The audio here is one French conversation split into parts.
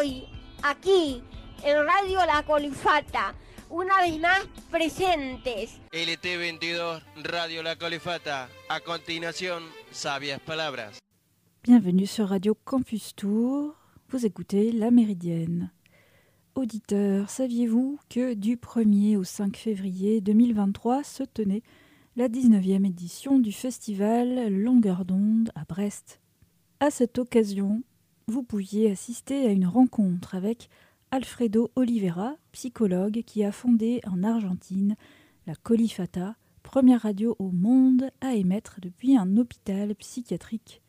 hoy, aquí, en Radio La Colifata, una vez más presentes. LT22, Radio La Colifata. A continuación, sabias palabras. Bienvenue sur Radio Campus Tour. Vous écoutez La Méridienne. Auditeurs, saviez-vous que du 1er au 5 février 2023 se tenait la 19e édition du festival Longueur d'onde à Brest? À cette occasion, vous pouviez assister à une rencontre avec Alfredo Oliveira, psychologue qui a fondé en Argentine la Colifata, première radio au monde à émettre depuis un hôpital psychiatrique.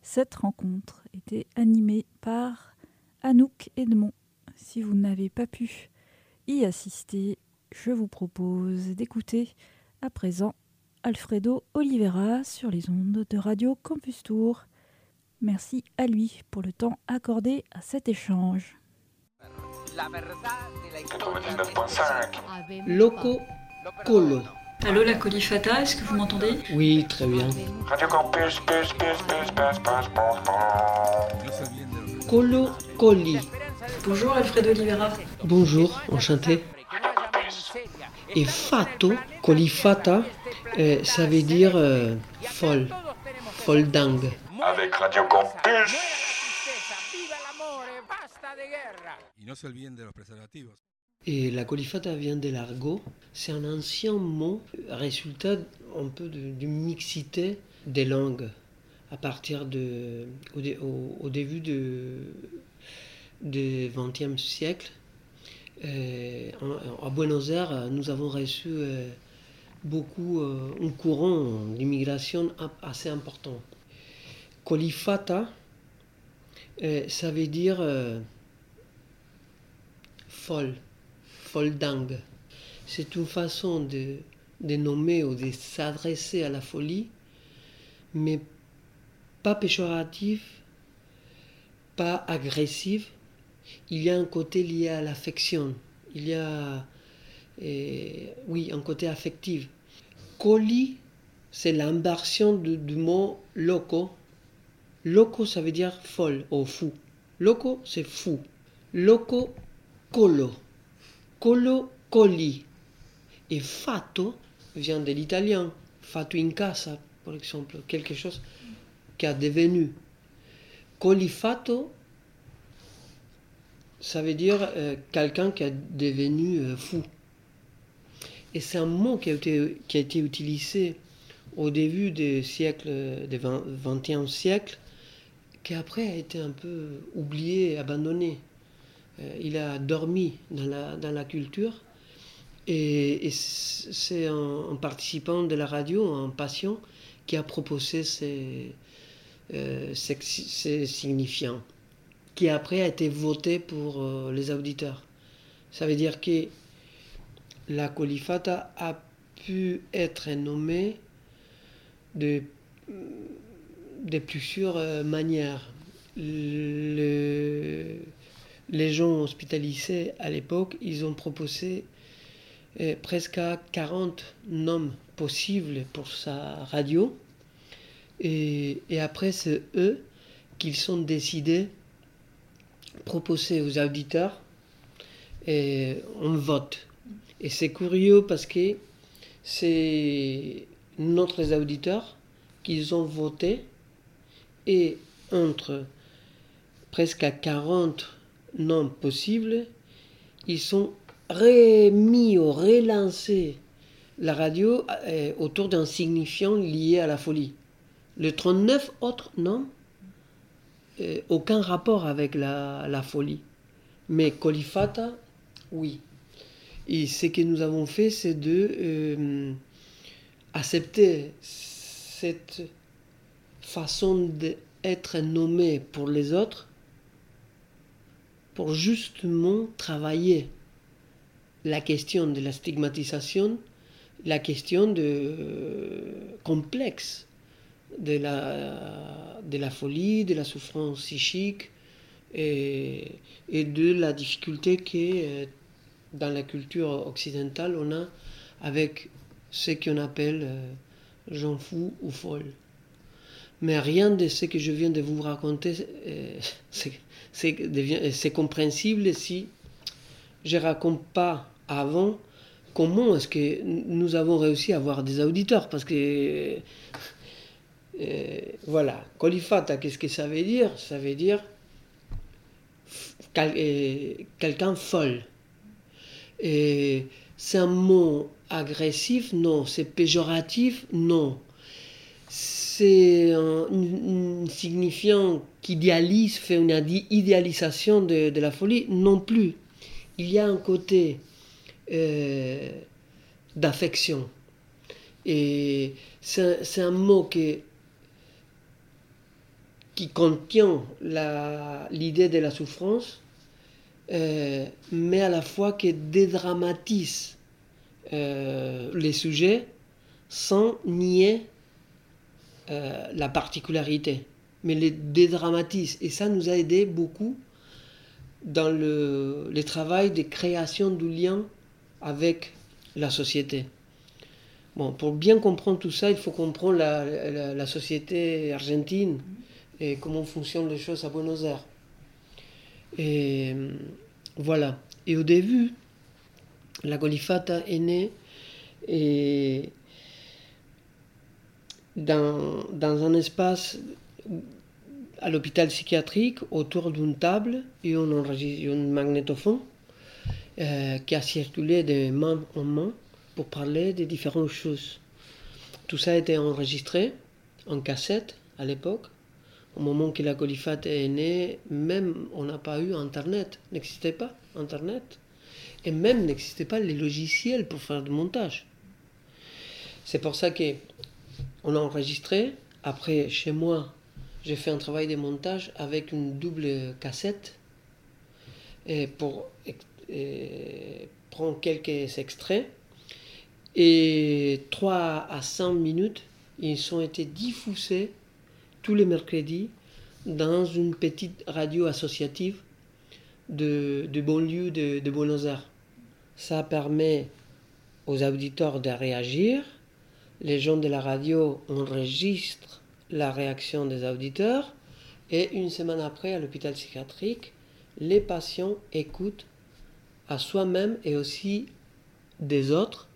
Cette rencontre était animée par Anouk Edmond. Si vous n'avez pas pu y assister, je vous propose d'écouter à présent Alfredo Oliveira sur les ondes de Radio Campus Tour. Merci à lui pour le temps accordé à cet échange. Loco Colo. Allô la Colifata, est-ce que vous m'entendez? Oui, très bien. Radio Campus, pus, pus. Colo Coli. Bonjour Alfredo Oliveira. Bonjour, enchanté. Et fato, colifata, euh, ça veut dire euh, folle, folle dingue. Avec Radio Campus. Y no se olviden de los preservativos. Et la colifata vient de l'argot. C'est un ancien mot, résultat un peu de- d'une mixité des langues à partir de, au, dé- au- au début de, du XXe siècle. euh, en- à Buenos Aires, nous avons reçu euh, beaucoup, euh, un courant d'immigration assez important. Colifata, euh, ça veut dire euh, folle, folle dingue. C'est une façon de, nommer ou de s'adresser à la folie, mais pas péjorative, pas agressive. Il y a un côté lié à l'affection. Il y a, euh, oui, un côté affectif. Coli, c'est l'inversion du mot loco. Loco, ça veut dire folle ou fou. Loco, c'est fou. Loco, colo. Colo, coli. Et fato vient de l'italien. Fato in casa, par exemple. Quelque chose qui a devenu. Colifato, ça veut dire euh, quelqu'un qui a devenu euh, fou. Et c'est un mot qui a été, qui a utilisé au début du siècle, du XXe siècle, qui après a été un peu oublié, abandonné. Euh, il a dormi dans la, dans la culture. Et, c'est un, participant de la radio, un patient, qui a proposé ces, euh, signifiants, qui après a été voté pour euh, les auditeurs. Ça veut dire que la colifata a pu être nommée de, de plusieurs euh, manières. Le- les gens hospitalisés à l'époque, ils ont proposé euh, presque 40 noms possibles pour sa radio. Et, et après, c'est eux qui sont décidés proposer aux auditeurs et on vote. Et c'est curieux parce que c'est notre auditeurs qui ont voté et entre presque 40 noms possibles, ils sont remis ou relancés la radio autour d'un signifiant lié à la folie. Les 39 autres noms, euh, aucun rapport avec la, la folie. Mais Colifata, oui. Et ce que nous avons fait, c'est de euh, accepter cette façon d'être nommé pour les autres pour justement travailler la question de la stigmatisation, la question de, euh, complexe de la, de la folie, de la souffrance psychique et, de la difficulté que euh, dans la culture occidentale on a avec ce qu'on appelle euh, gens fous ou folles. Mais rien de ce que je viens de vous raconter, euh, c'est- compréhensible si je raconte pas avant comment est-ce que nous avons réussi à avoir des auditeurs. Parce que, euh, voilà, colifata, qu'est-ce que ça veut dire? Ça veut dire quel- euh, quelqu'un folle. Et c'est un mot agressif? Non. C'est péjoratif? Non. C'est un, signifiant qui idéalise, fait une idéalisation de, la folie Non plus. Il y a un côté euh, d'affection. Et c'est un- mot qui, qui contient l'idée de la souffrance, euh, mais à la fois qui dédramatise euh, les sujets sans nier euh, la particularité, mais les dédramatise. Et ça nous a aidé beaucoup dans le, travail de création du lien avec la société. Bon, pour bien comprendre tout ça, il faut comprendre la, la- la société argentine et comment fonctionnent les choses à Buenos Aires. Et euh, voilà. Et au début, la Golifata est née et dans, dans un espace à l'hôpital psychiatrique autour d'une table et on enregistre un magnétophone euh, qui a circulé de main en main pour parler de différentes choses. Tout ça a été enregistré en cassette à l'époque. Au moment que la colifate est née, même on n'a pas eu Internet, n'existait pas Internet. Et même n'existait pas les logiciels pour faire du montage. C'est pour ça que on a enregistré. Après, chez moi, j'ai fait un travail de montage avec une double cassette et pour prendre quelques extraits. Et 3 à 5 minutes, ils ont été diffusés tous les mercredis dans une petite radio associative de, de banlieue de, de Buenos Aires. Ça permet aux auditeurs de réagir. Les gens de la radio enregistrent la réaction des auditeurs. Et une semaine après, à l'hôpital psychiatrique, les patients écoutent à soi-même et aussi des autres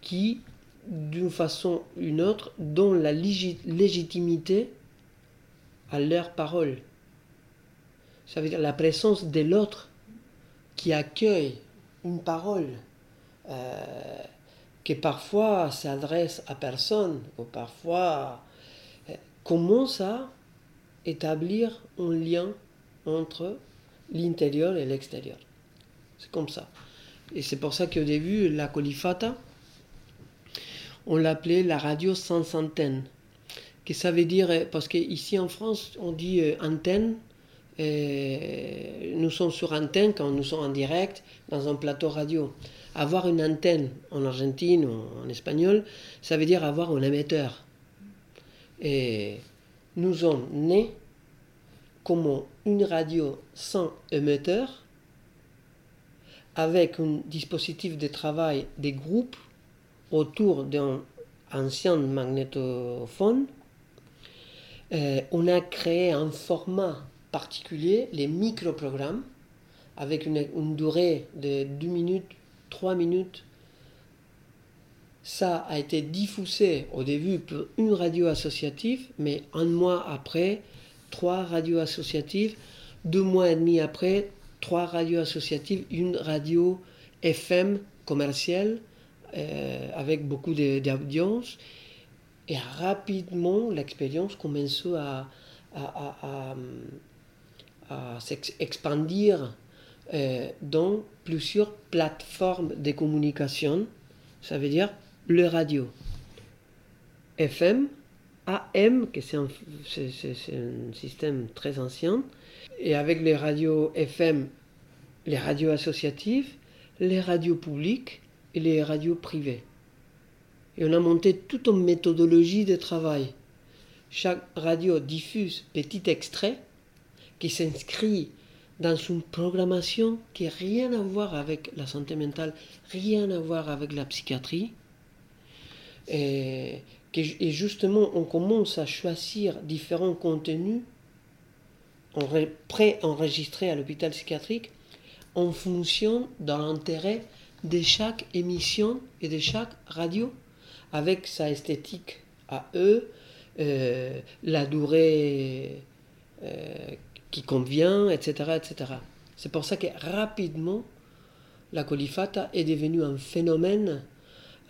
qui, d'une façon ou une autre, donnent la légitimité à leurs paroles. Ça veut dire la présence de l'autre qui accueille une parole euh, parfois s'adresse à personne ou parfois euh, commence à établir un lien entre l'intérieur et l'extérieur. C'est comme ça. Et c'est pour ça qu'au début, la colifata, on l'appelait la radio sans antenne. Que ça veut dire, euh, parce qu'ici en France, on dit euh, antenne, euh, nous sommes sur antenne quand nous sommes en direct dans un plateau radio. Avoir une antenne en Argentine ou en espagnol, ça veut dire avoir un émetteur. Et nous sommes nés comme une radio sans émetteur, avec un dispositif de travail des groupes autour d'un ancien magnétophone. Euh, on a créé un format particulier, les microprogrammes, avec une, une durée de 2 minutes, 3 minutes. Ça a été diffusé au début pour une radio associative, mais un mois après, trois radios associatives, deux mois et demi après, trois radios associatives, une radio FM commerciale euh, avec beaucoup d'audience. Et rapidement, l'expérience commence à, s'expandir dans plusieurs plateformes de communication. Ça veut dire le radio. FM, AM, que c'est un, un système très ancien, et avec les radios FM, les radios associatives, les radios publiques et les radios privées. Et on a monté toute une méthodologie de travail. Chaque radio diffuse petit extrait qui s'inscrit dans une programmation qui n'a rien à voir avec la santé mentale, rien à voir avec la psychiatrie, et justement, on commence à choisir différents contenus enre- pré-enregistrés à l'hôpital psychiatrique en fonction de l'intérêt de chaque émission et de chaque radio, avec sa esthétique à eux, euh, la durée euh, qui convient, etc. C'est pour ça que rapidement, la colifata est devenue un phénomène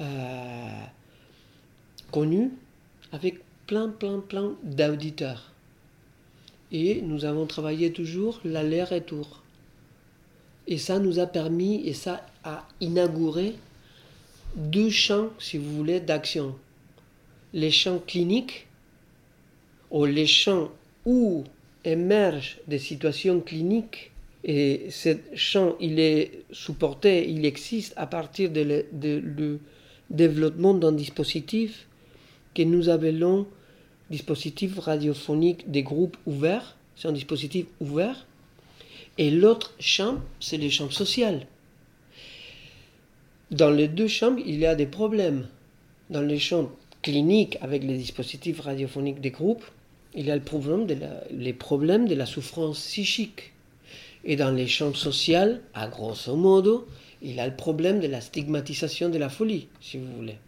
euh, connu avec plein, plein, plein d'auditeurs. Et nous avons travaillé toujours l'aller-retour. Et ça nous a permis, et ça a inauguré deux champs, si vous voulez, d'action. Les champs cliniques, ou les champs où émergent des situations cliniques. Et ce champ, il est supporté, il existe à partir de le, de le développement d'un dispositif que nous appelons dispositif radiophonique des groupes ouverts. C'est un dispositif ouvert. Et l'autre champ, c'est le champ social. Dans les deux champs, il y a des problèmes. Dans les champs cliniques, avec les dispositifs radiophoniques des groupes, il y a le problème de la, les problèmes de la souffrance psychique. Et dans les champs sociaux, à grosso modo, il y a le problème de la stigmatisation de la folie, si vous voulez.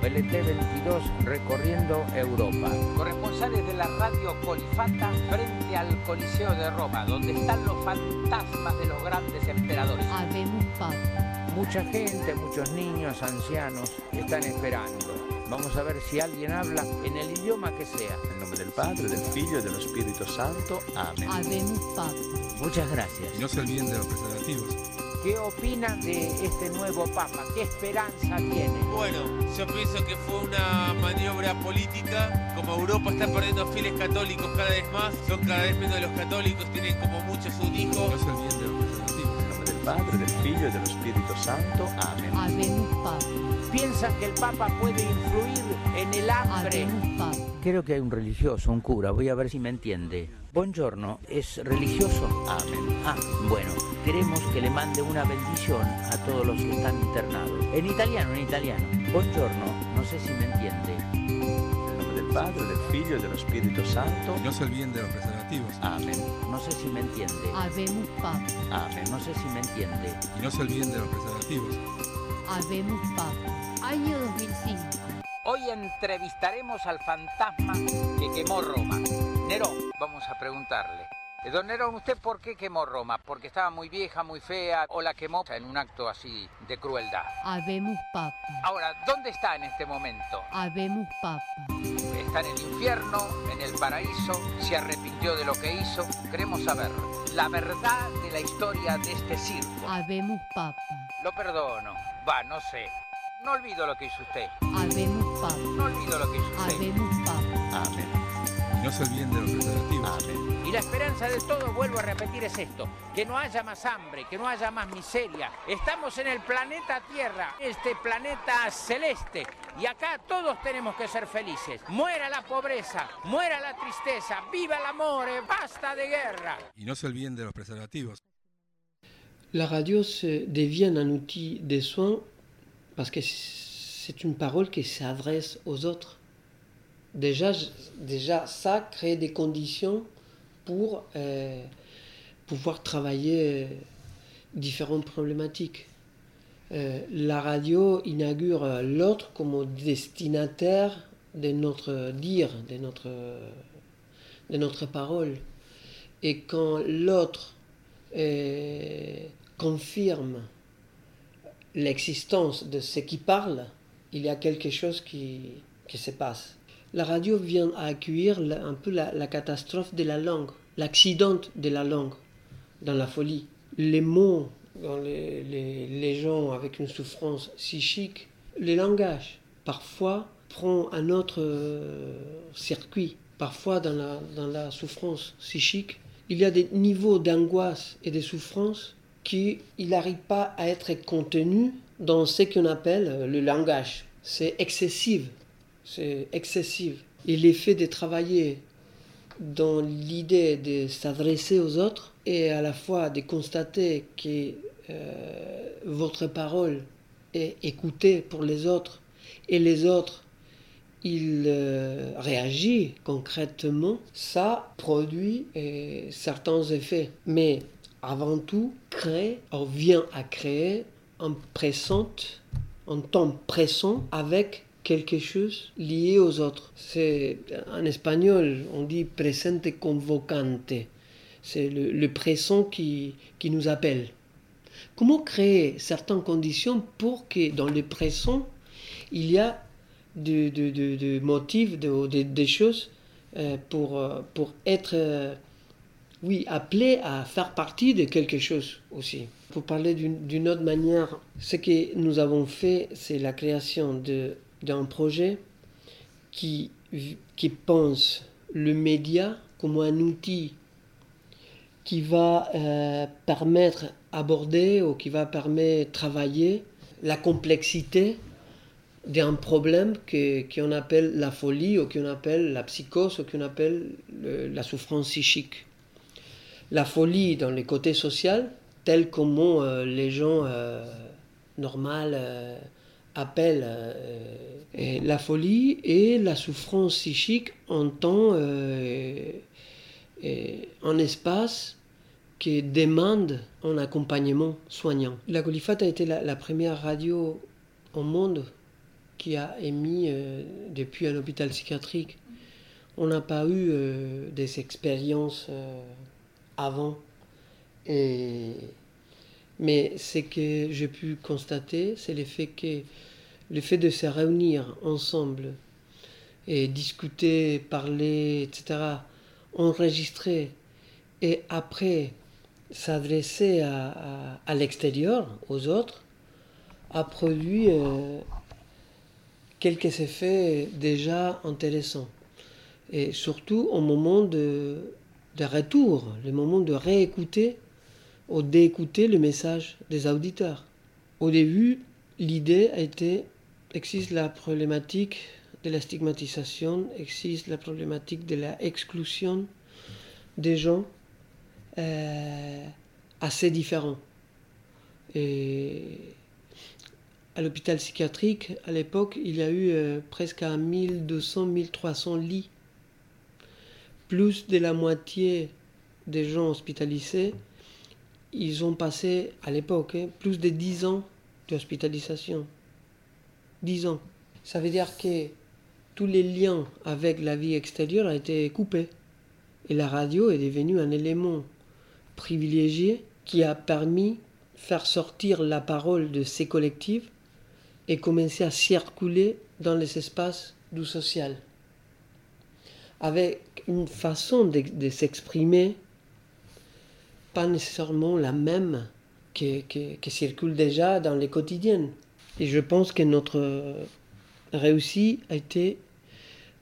LT22 recorriendo Europa. Corresponsales de la radio Colifata frente al Coliseo de Roma, donde están los fantasmas de los grandes emperadores. Mucha gente, muchos niños, ancianos están esperando. Vamos a ver si alguien habla en el idioma que sea. Nel nome del Padre, del Figlio e dello Spirito Santo. Amen. Habemos. Muchas gracias. Y no se olviden de los preservativos. ¿Qué opinan de este nuevo Papa? ¿Qué esperanza tiene? Bueno, yo pienso que fue una maniobra política. Como Europa está perdiendo fieles católicos cada vez más, son cada vez menos los católicos, tienen como muchos un Y hijo. no se olviden de los preservativos. Nel nome del Padre, del Figlio e dello Spirito Santo. Amen. Habemos. ¿Piensan que el Papa puede influir en el hambre? Creo que hay un religioso, un cura, voy a ver si me entiende. Buongiorno, ¿es religioso? Amen. Ah, bueno, queremos que le mande una bendición a todos los que están internados. En italiano, en italiano. Buongiorno, no sé si me entiende. Nel nome del Padre, del Figlio e dello Spirito Santo. Y no se olviden de los preservativos. Amen. No sé si me entiende. Habemos. Amen. No sé si me entiende. Y no se olviden de los preservativos. Habemos Papa. Año 2005. Hoy entrevistaremos al fantasma que quemó Roma. Nerón, vamos a preguntarle. Eh, Don Nerón, ¿usted por qué quemó Roma? ¿Porque estaba muy vieja, muy fea o la quemó en un acto así de crueldad? Habemos Papa. Ahora, ¿dónde está en este momento? Habemos Papa. ¿Está en el infierno, en el paraíso? ¿Se arrepintió de lo que hizo? Queremos saber la verdad de la historia de este circo. Habemos Papa. Lo perdono. Va, no sé. No olvido lo que hizo usted. Habemos. No olvido lo que hizo usted. Habemos. Y no se olviden de los preservativos. Amen. Y la esperanza de todo, vuelvo a repetir, es esto, que no haya más hambre, que no haya más miseria. Estamos en el planeta Tierra, este planeta celeste, y acá todos tenemos que ser felices. Muera la pobreza, muera la tristeza, viva el amor, eh, basta de guerra. Y no se olviden de los preservativos. La radio devient un outil de soins parce que c'est une parole qui s'adresse aux autres. Déjà, déjà ça crée des conditions pour euh, pouvoir travailler euh, différentes problématiques. Euh, la radio inaugure l'autre comme destinataire de notre dire, de notre, de notre parole. Et quand l'autre confirme l'existence de ce qui parle, il y a quelque chose qui, qui se passe. La radio vient à accueillir un peu la, la catastrophe de la langue, l'accident de la langue dans la folie. Les mots dans les, les- les gens avec une souffrance psychique, le langage, parfois prend un autre euh, circuit. Parfois dans la, dans la souffrance psychique, il y a des niveaux d'angoisse et de souffrance qui il n'arrive pas à être contenu dans ce qu'on appelle le langage. C'est excessif. C'est excessif. Et l'effet de travailler dans l'idée de s'adresser aux autres et à la fois de constater que euh, votre parole et écouter pour les autres et les autres ils euh, réagissent concrètement, ça produit euh, certains effets. Mais avant tout, créer, on vient à créer un présent, un temps présent avec quelque chose lié aux autres. C'est en espagnol, on dit presente convocante. C'est le, le présent qui, qui nous appelle. Comment créer certaines conditions pour que dans le présent, il y a de, de, de, de motifs, de, de- des choses euh, pour, euh, pour être, euh, oui, appelé à faire partie de quelque chose aussi. Pour parler d'une autre manière, ce que nous avons fait, c'est la création d'un projet qui, qui pense le média comme un outil qui va permettre aborder ou qui va permettre travailler la complexité d'un problème qu'on appelle la folie ou qu'on appelle la psychose ou qu'on appelle le- la souffrance psychique. La folie dans le côté social, tel comment euh, les gens euh, normaux euh, appellent euh, la folie et la souffrance psychique en et un espace qui demande un accompagnement soignant. La Colifate a été la première radio au monde qui a émis euh, depuis un hôpital psychiatrique. On n'a pas eu euh, des expériences euh, avant. Mais ce que j'ai pu constater, c'est le fait que le fait de se réunir ensemble et discuter, parler, etc., enregistrer et après s'adresser à, à- l'extérieur, aux autres, a produit quelques effets déjà intéressants. Et surtout au moment de, de retour, le moment de réécouter ou d'écouter le message des auditeurs. Au début, l'idée a été, existe la problématique de la stigmatisation, existe la problématique de la exclusion des gens euh, assez différents. Et à l'hôpital psychiatrique, à l'époque, il y a eu euh, presque à 1200-1300 lits. Plus de la moitié des gens hospitalisés, ils ont passé, à l'époque, hein, plus de 10 ans d'hospitalisation. 10 ans. Ça veut dire que tous les liens avec la vie extérieure ont été coupés. Et la radio est devenue un élément privilégié qui a permis faire sortir la parole de ces collectifs et commencer à circuler dans les espaces du social. Avec une façon de, s'exprimer pas nécessairement la même que, que, que circule déjà dans les quotidiennes. Et je pense que notre réussite a été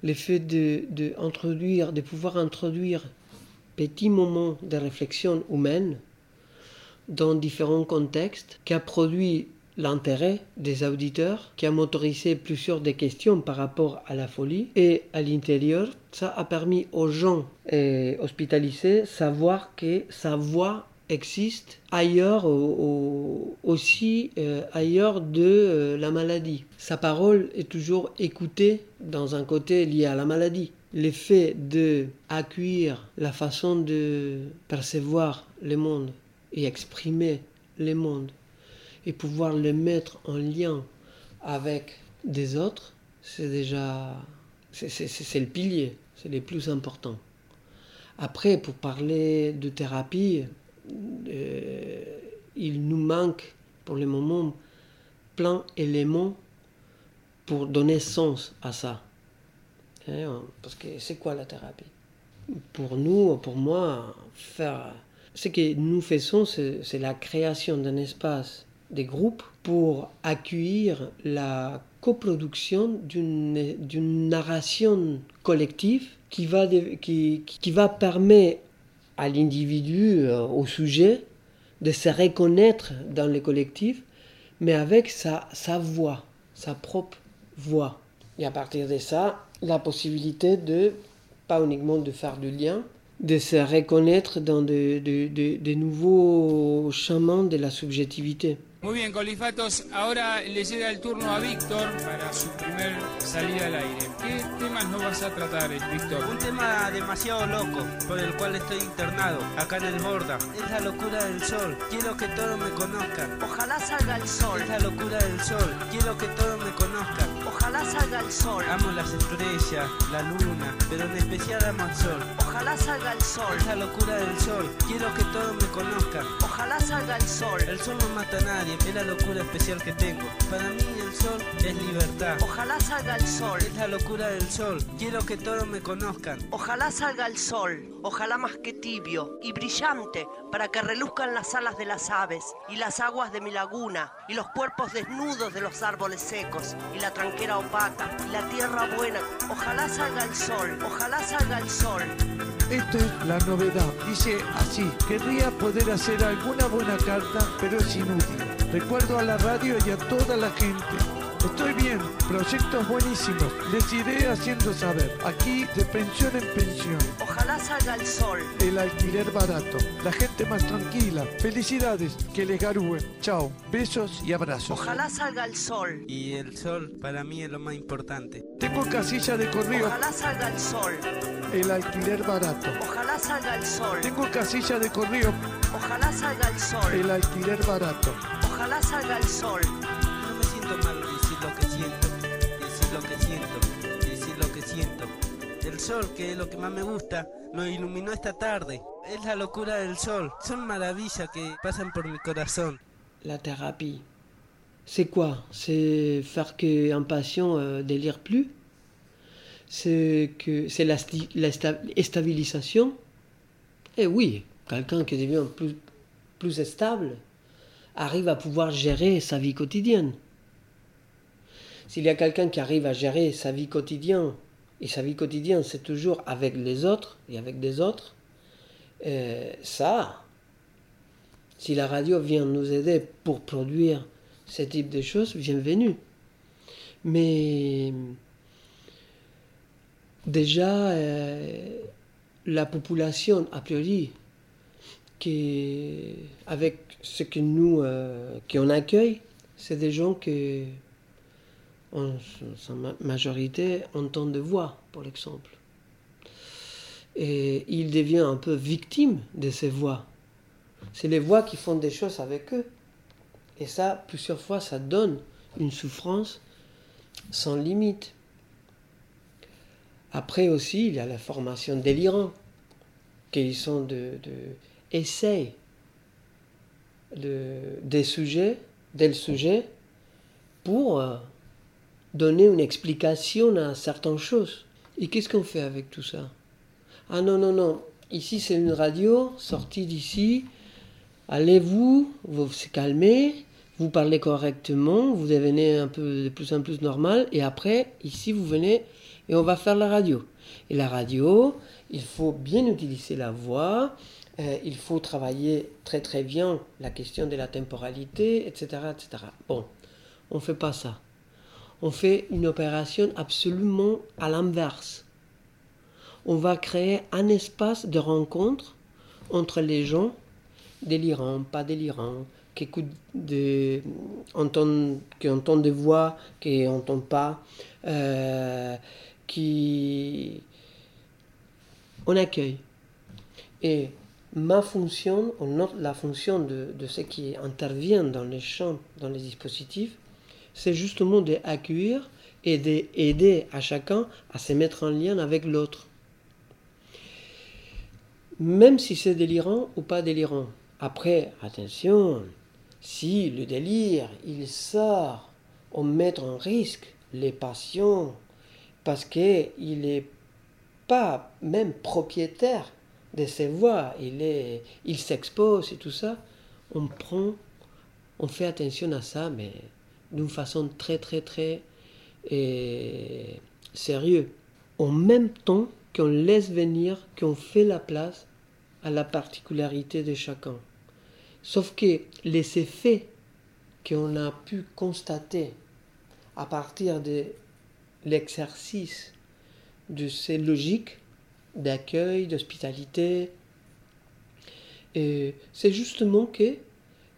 le fait de, de, introduire, de pouvoir introduire petits moments de réflexion humaine dans différents contextes qui a produit l'intérêt des auditeurs, qui a motorisé plusieurs des questions par rapport à la folie. Et à l'intérieur, ça a permis aux gens euh, hospitalisés savoir que sa voix existe ailleurs, au- au- aussi euh, ailleurs de euh, la maladie. Sa parole est toujours écoutée dans un côté lié à la maladie. L'effet de accueillir la façon de percevoir le monde et exprimer le monde et pouvoir le mettre en lien avec des autres, c'est déjà c'est- le pilier, c'est le plus important. Après, pour parler de thérapie, euh, il nous manque pour le moment plein d'éléments pour donner sens à ça. Hein, Parce que c'est quoi la thérapie? Pour nous, pour moi, faire ce que nous faisons, c'est la création d'un espace des groupes pour accueillir la coproduction d'une narration collective qui va, qui, qui va permettre à l'individu, euh, au sujet, de se reconnaître dans le collectif, mais avec sa, sa voix, sa propre voix. Et à partir de ça, la possibilité de, pas uniquement de faire du lien, de se reconnaître dans de, de- de- de nouveaux chemins de la subjectivité. Muy bien, Colifatos, ahora le llega el turno a Víctor para su primer salida al aire. ¿Qué temas nos vas a tratar, Víctor? Un tema demasiado loco, por el cual estoy internado, acá en el Borda. Es la locura del sol, quiero que todos me conozcan. Ojalá salga el sol. Es la locura del sol, quiero que todos me conozcan. Ojalá salga el sol. Amo las estrellas, la luna, pero en especial amo el sol. Ojalá salga el sol. Es la locura del sol, quiero que todos me conozcan. Ojalá salga el sol. El sol no mata a nadie, es la locura especial que tengo. Para mí el sol es libertad. Ojalá salga el sol. Es la locura del sol, quiero que todos me conozcan. Ojalá salga el sol. Ojalá más que tibio y brillante para que reluzcan las alas de las aves y las aguas de mi laguna y los cuerpos desnudos de los árboles secos y la tranquera opaca y la tierra buena. Ojalá salga el sol. Ojalá salga el sol. Esto es la novedad. Dice así, querría poder hacer alguna buena carta, pero es inútil. Recuerdo a la radio y a toda la gente. Estoy bien, proyectos buenísimos. Les iré haciendo saber. Aquí de pensión en pensión. Ojalá salga el sol. El alquiler barato. La gente más tranquila. Felicidades. Que les garúen. Chao. Besos y abrazos. Ojalá salga el sol. Y el sol para mí es lo más importante. Tengo casilla de correo. Ojalá salga el sol. El alquiler barato. Ojalá salga el sol. Tengo casilla de correo. Ojalá salga el sol. El alquiler barato. Ojalá salga el sol. No me siento mal sol, que lo que más me gusta, nos iluminó esta tarde. Es la locura del sol. Son maravillas que pasan por mi corazón. La thérapie. C'est quoi? C'est faire qu'un patient euh, délire plus? C'est que c'est la, stabilisation? Eh oui, quelqu'un qui devient plus, plus stable arrive à pouvoir gérer sa vie quotidienne. S'il y a quelqu'un qui arrive à gérer sa vie quotidienne, et sa vie quotidienne c'est toujours avec les autres et avec des autres, euh, ça, si la radio vient nous aider pour produire ce type de choses, bienvenue. Mais déjà, euh, la population, a priori, qui, avec ce que nous, euh, qu'on accueille, c'est des gens que, en sa ma- majorité, entendent de voix, par exemple. Et ils deviennent un peu victimes de ces voix. C'est les voix qui font des choses avec eux. Et ça, plusieurs fois, ça donne une souffrance sans limite. Après aussi, il y a la formation délirante, qui sont de, de des sujets, del sujet, pour euh, donner une explication à certaines choses. Et qu'est-ce qu'on fait avec tout ça? Ah non, non, non, ici c'est une radio, sortie d'ici, allez-vous, vous vous calmez, vous parlez correctement, vous devenez un peu de plus en plus normal, et après, ici, vous venez et on va faire la radio. Et la radio, il faut bien utiliser la voix, euh, il faut travailler très très bien la question de la temporalité, etc. etc. Bon, on ne fait pas ça. On fait une opération absolument à l'inverse. On va créer un espace de rencontre entre les gens délirants, pas délirants, qui écoutent entendent, des voix, qui n'entendent pas, euh, qui... On accueille. Et ma fonction, la fonction de, de ceux qui interviennent dans les champs, dans les dispositifs, c'est justement d'accueillir et d'aider à chacun à se mettre en lien avec l'autre. Même si c'est délirant ou pas délirant. Après, attention, si le délire, il sort au mettre en risque les patients parce qu'il n'est pas même propriétaire de ses voix, il, il s'expose et tout ça, on prend, on fait attention à ça, mais d'une façon très très très euh, sérieuse. En même temps qu'on laisse venir, qu'on fait la place à la particularité de chacun. Sauf que les effets qu'on a pu constater à partir de l'exercice de ces logiques d'accueil, d'hospitalité, et c'est justement que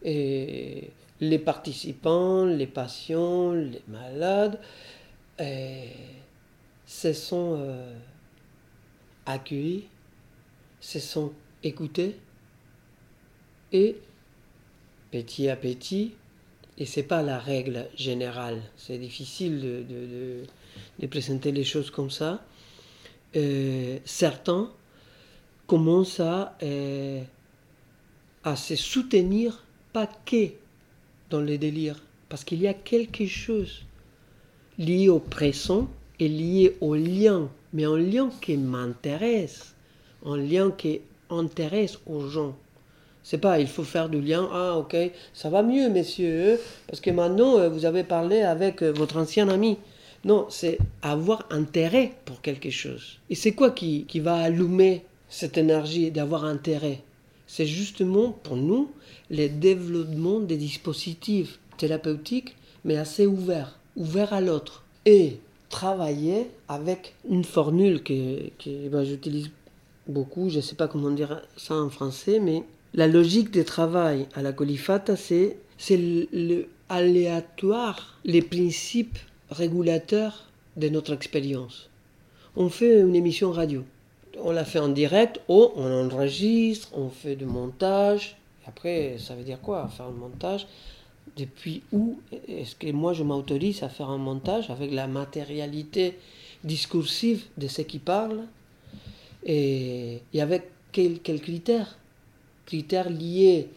et les participants, les patients, les malades se sont euh, accueillis, se sont écoutés et petit à petit, et c'est pas la règle générale, c'est difficile de, de- de- présenter les choses comme ça, euh, certains commencent à, euh, se soutenir, pas dans le délire, parce qu'il y a quelque chose lié au présent et lié au lien, mais un lien qui m'intéresse, un lien qui intéresse aux gens. C'est pas, il faut faire du lien, ah ok, ça va mieux messieurs, parce que maintenant euh, vous avez parlé avec euh, votre ancien ami. Non, c'est avoir intérêt pour quelque chose. Et c'est quoi qui, qui va allumer cette énergie d'avoir intérêt? C'est justement pour nous le développement des dispositifs thérapeutiques, mais assez ouverts, ouverts à l'autre. Et travailler avec une formule que, que ben, j'utilise beaucoup, je ne sais pas comment dire ça en français, mais la logique de travail à la colifata, c'est c'est le, le aléatoire, les principes régulateurs de notre expérience. On fait une émission radio. On la fait en direct, ou on enregistre, on fait du montage. Après, ça veut dire quoi Faire un montage? Depuis où est-ce que moi je m'autorise à faire un montage avec la matérialité discursive de ceux qui parlent? Et, avec quels quels critères Critères liés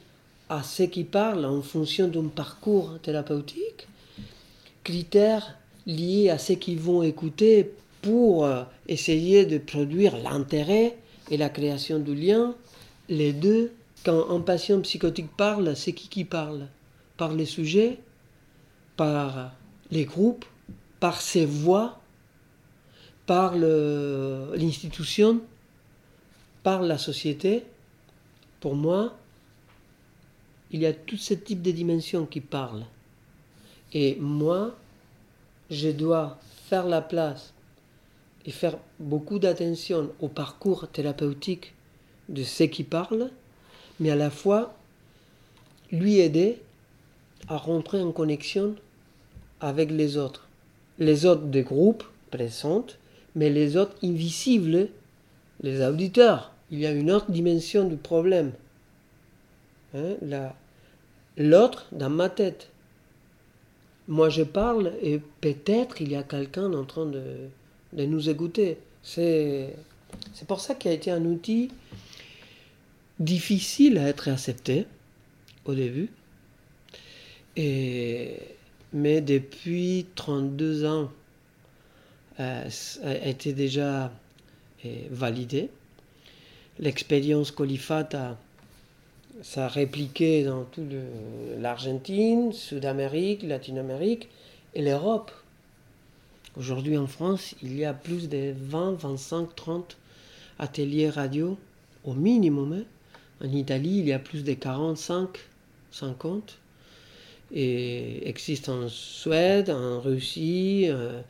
à ceux qui parlent en fonction d'un parcours thérapeutique, critères liés à ceux qui vont écouter pour euh, essayer de produire l'intérêt et la création du lien, les deux. Quand un patient psychotique parle, c'est qui qui parle? Par les sujets, par les groupes, par ses voix, par l'institution, par la société. Pour moi, il y a tout ce type de dimensions qui parlent. Et moi, je dois faire la place faire beaucoup d'attention au parcours thérapeutique de ceux qui parlent, mais à la fois lui aider à rentrer en connexion avec les autres. Les autres des groupes présents, mais les autres invisibles, les auditeurs. Il y a une autre dimension du problème. Hein, la- L'autre dans ma tête. Moi je parle et peut-être il y a quelqu'un en train de, de nous écouter. C'est pour ça qu'il a été un outil difficile à être accepté au début. Et, mais depuis 32 ans, euh, a été déjà euh, validé. L'expérience Colifata, ça a répliqué dans toute l'Argentine, Sud-Amérique, Latine-Amérique et l'Europe. Aujourd'hui en France, il y a plus de 20, 25, 30 ateliers radio au minimum. hein. En Italie, il y a plus de 45, 50. Et existe en Suède, en Russie, euh,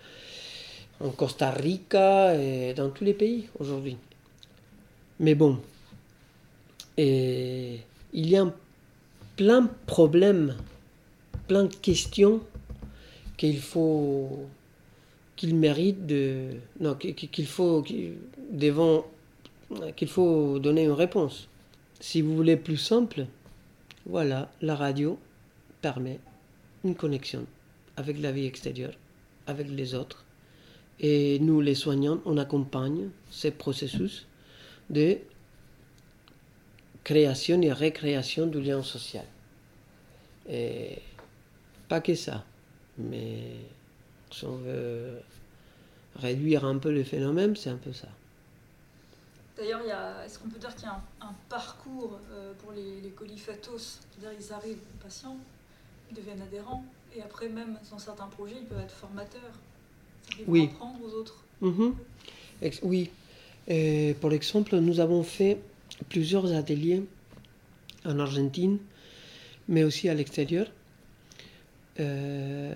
en Costa Rica et dans tous les pays aujourd'hui. Mais bon, il y a plein de problèmes, plein de questions qu'il faut qu'il mérite de non qu'il faut devant qu'il faut donner une réponse. Si vous voulez plus simple, voilà, la radio permet une connexion avec la vie extérieure, avec les autres. Et nous, les soignants, on accompagne ce processus de création et récréation du lien social. Et pas que ça, mais si on veut réduire un peu le phénomène, c'est un peu ça. D'ailleurs, il y a- est-ce qu'on peut dire qu'il y a un, un parcours euh, pour les, les colifatos C'est-à-dire ils arrivent patients, ils deviennent adhérents, et après même dans certains projets, ils peuvent être formateurs. Ils Oui. apprendre aux autres. Mhm. Oui. Euh, par exemple, nous avons fait plusieurs ateliers en Argentine, mais aussi à l'extérieur. Euh,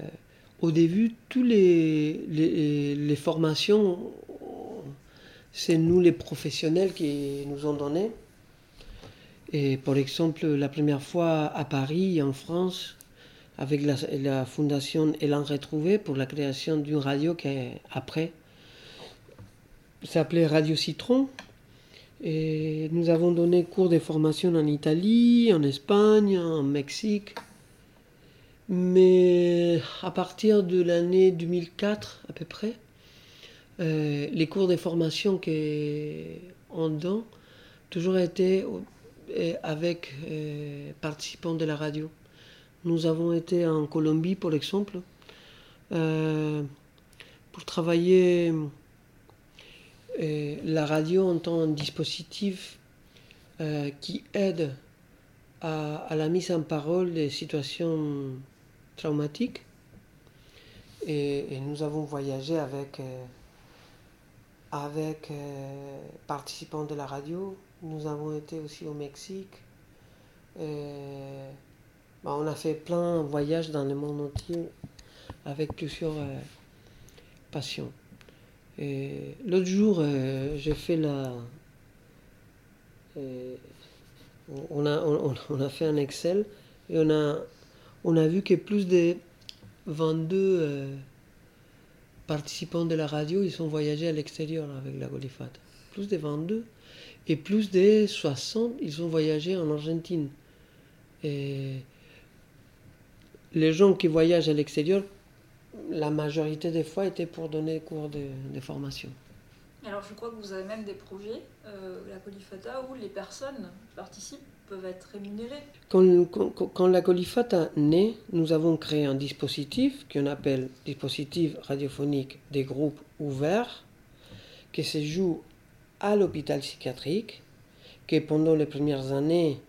au début, toutes les, les, formations, c'est nous les professionnels qui nous ont donné. Et par exemple, la première fois à Paris, en France, avec la, fondation Elan Retrouvé pour la création d'une radio qui après s'appelait Radio Citron. Et nous avons donné cours de formation en Italie, en Espagne, en Mexique. Mais à partir de l'année 2004 à peu près, euh, les cours de formation qu'on donne toujours été euh, avec euh, participants de la radio. Nous avons été en Colombie, par exemple, pour travailler la radio en tant que dispositif qui aide à la mise en parole des situations traumatiques. Et, nous avons voyagé avec, euh, avec euh, participants de la radio. Nous avons été aussi au Mexique. Bah, on a fait plein de voyages dans le monde entier avec plusieurs euh, passions. Et L'autre jour, j'ai fait la. on, a, on a fait un Excel et on a, on a vu que plus de 22 euh, participants de la radio, ils sont voyagés à l'extérieur avec la Golifate. Plus de 22. Et plus de 60, ils ont voyagé en Argentine. Et les gens qui voyagent à l'extérieur, la majorité des fois étaient pour donner cours de, formation. Alors je crois que vous avez même des projets, euh, la Colifata, où les personnes participent être rémunérées. Quand, la Colifata naît, nous avons créé un dispositif qu'on appelle dispositif radiophonique des groupes ouverts, qui se joue à l'hôpital psychiatrique, que pendant les premières années,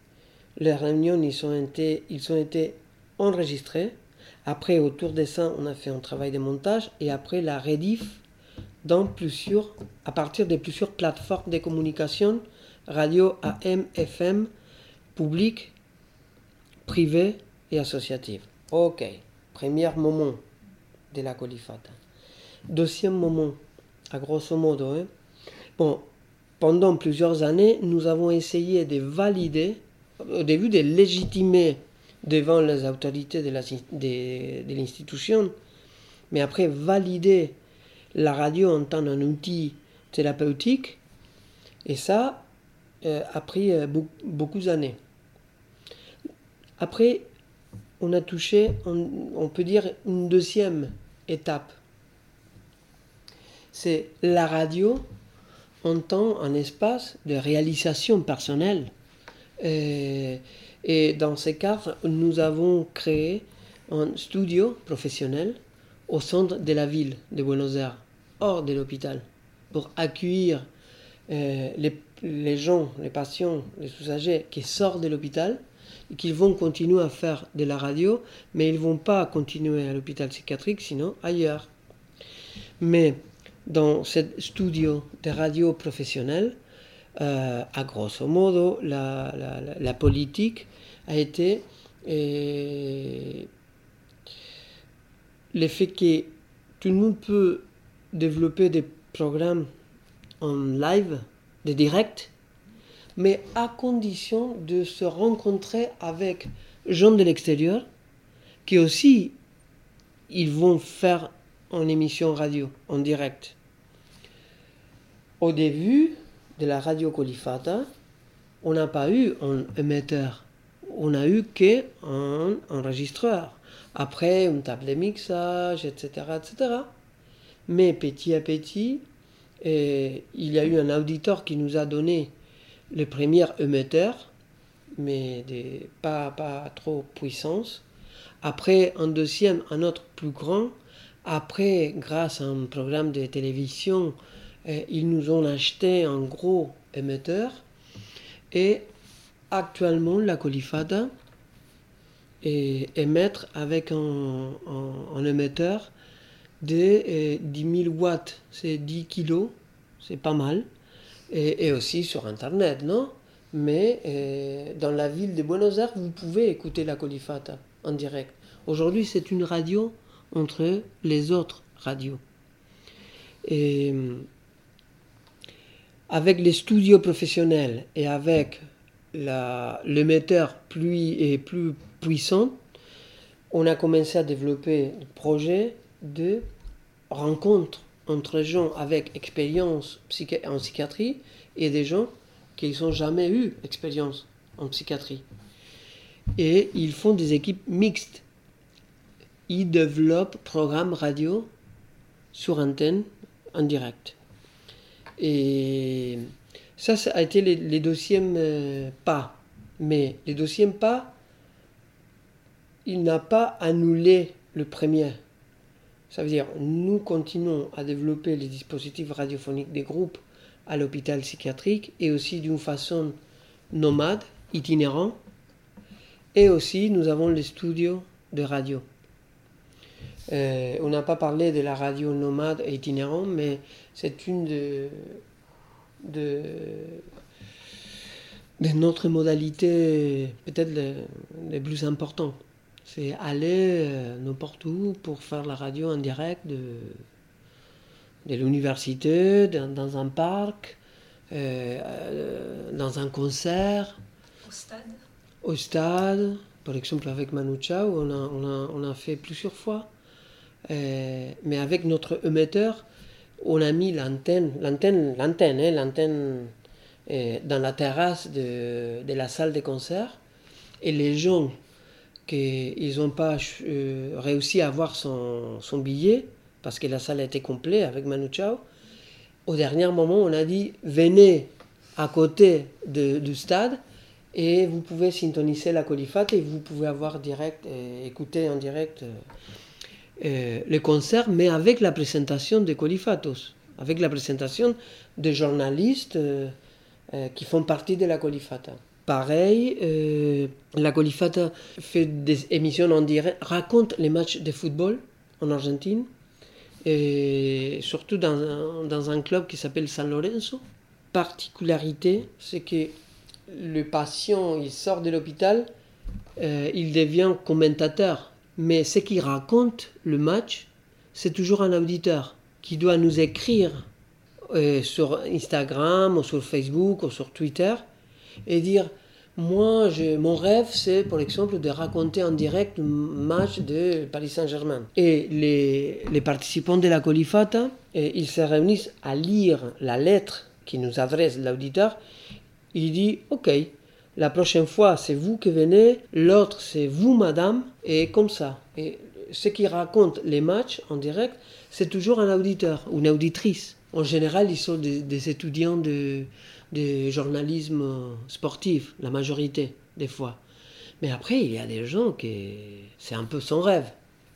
les réunions ils ont été, ils été enregistrées. Après, autour de ça, on a fait un travail de montage et après la rediff dans plusieurs, à partir de plusieurs plateformes de communication, radio AM, FM, public, privé et associatif. Ok, premier moment de la colifata. Deuxième moment, à grosso modo, hein. bon, pendant plusieurs années, nous avons essayé de valider, au début de légitimer devant les autorités de l'institution, mais après valider la radio en tant qu'un outil thérapeutique, et ça euh, a pris euh, beau- beaucoup d'années. Après, on a touché, on, peut dire, une deuxième étape. C'est la radio en tant un espace de réalisation personnelle. Et dans ce cadre, nous avons créé un studio professionnel au centre de la ville de Buenos Aires, hors de l'hôpital, pour accueillir euh, les, les gens, les patients, les usagers qui sortent de l'hôpital et qui vont continuer à faire de la radio, mais ils ne vont pas continuer à l'hôpital psychiatrique, sinon ailleurs. Mais dans ce studio de radio professionnel, euh, à grosso modo, la, politique a été euh, le fait que tout le monde peut développer des programmes en live, de direct, mais à condition de se rencontrer avec gens de l'extérieur qui aussi ils vont faire une émission radio en direct. Au début de la radio Colifata, on n'a pas eu un émetteur, on a eu qu'un enregistreur. Après, une table de mixage, etc., etc. Mais petit à petit, eh, il y a eu un auditeur qui nous a donné le premier émetteur, mais des, pas, pas trop puissance. Après, un deuxième, un autre plus grand. Après, grâce à un programme de télévision, eh, ils nous ont acheté un gros émetteur. Et actuellement, la Colifada est avec un, émetteur de eh, 10 000 watts. C'est 10 kilos, c'est pas mal. Et, aussi sur Internet, non? Mais eh, dans la ville de Buenos Aires, vous pouvez écouter la Colifata en direct. Aujourd'hui, c'est une radio entre les autres radios. Et hum, avec les studios professionnels et avec l'émetteur plus et plus puissant, on a commencé à développer le projet de rencontre entre gens avec expérience en psychiatrie et des gens qui n'ont jamais eu expérience en psychiatrie. Et ils font des équipes mixtes. Ils développent programmes radio sur antenne en direct. Et ça, ça a été les, les deuxièmes euh, pas. Mais les deuxièmes pas, il n'a pas annulé le premier. Ça veut dire, nous continuons à développer les dispositifs radiophoniques des groupes à l'hôpital psychiatrique et aussi d'une façon nomade, itinérant. Et aussi, nous avons les studios de radio. Euh, on n'a pas parlé de la radio nomade et itinérant, mais c'est une de, de, de notre modalité peut-être les plus importantes. C'est aller euh, n'importe où pour faire la radio en direct de, de l'université, dans, dans un parc, euh, euh, dans un concert, Au stade au stade. Par exemple, avec Manu Chao, on a, on a, on a fait plusieurs fois. Euh, mais avec notre émetteur, on a mis l'antenne, l'antenne, l'antenne, hein, l'antenne euh, dans la terrasse de, de la salle de concert. Et les gens qui n'ont pas euh, réussi à avoir son, billet, parce que la salle était complète avec Manu Chao, au dernier moment, on a dit venez à côté du stade et vous pouvez syntoniser la colifate et vous pouvez avoir direct, euh, écouter en direct euh, le concert, mais avec la présentation des colifatos, avec la présentation des journalistes qui font partie de la colifata. Pareil, euh, la colifata fait des émissions en direct, raconte les matchs de football en Argentine, et surtout dans un, dans un club qui s'appelle San Lorenzo. Particularité, c'est que le patient, il sort de l'hôpital, euh, il devient commentateur. Mais ce qui raconte le match, c'est toujours un auditeur qui doit nous écrire euh, sur Instagram ou sur Facebook ou sur Twitter et dire moi, je- mon rêve, c'est par exemple de raconter en direct le match de Paris Saint-Germain. Et les, les participants de la Colifata, eh, ils se réunissent à lire la lettre qui nous adresse l'auditeur. Il dit Ok, la prochaine fois, c'est vous qui venez, l'autre, c'est vous, madame, et comme ça. Et ce qui raconte les matchs en direct, c'est toujours un auditeur ou une auditrice. En général, ils sont des étudiants de, de journalisme sportif, la majorité des fois. Mais après, il y a des gens qui... C'est un peu son rêve.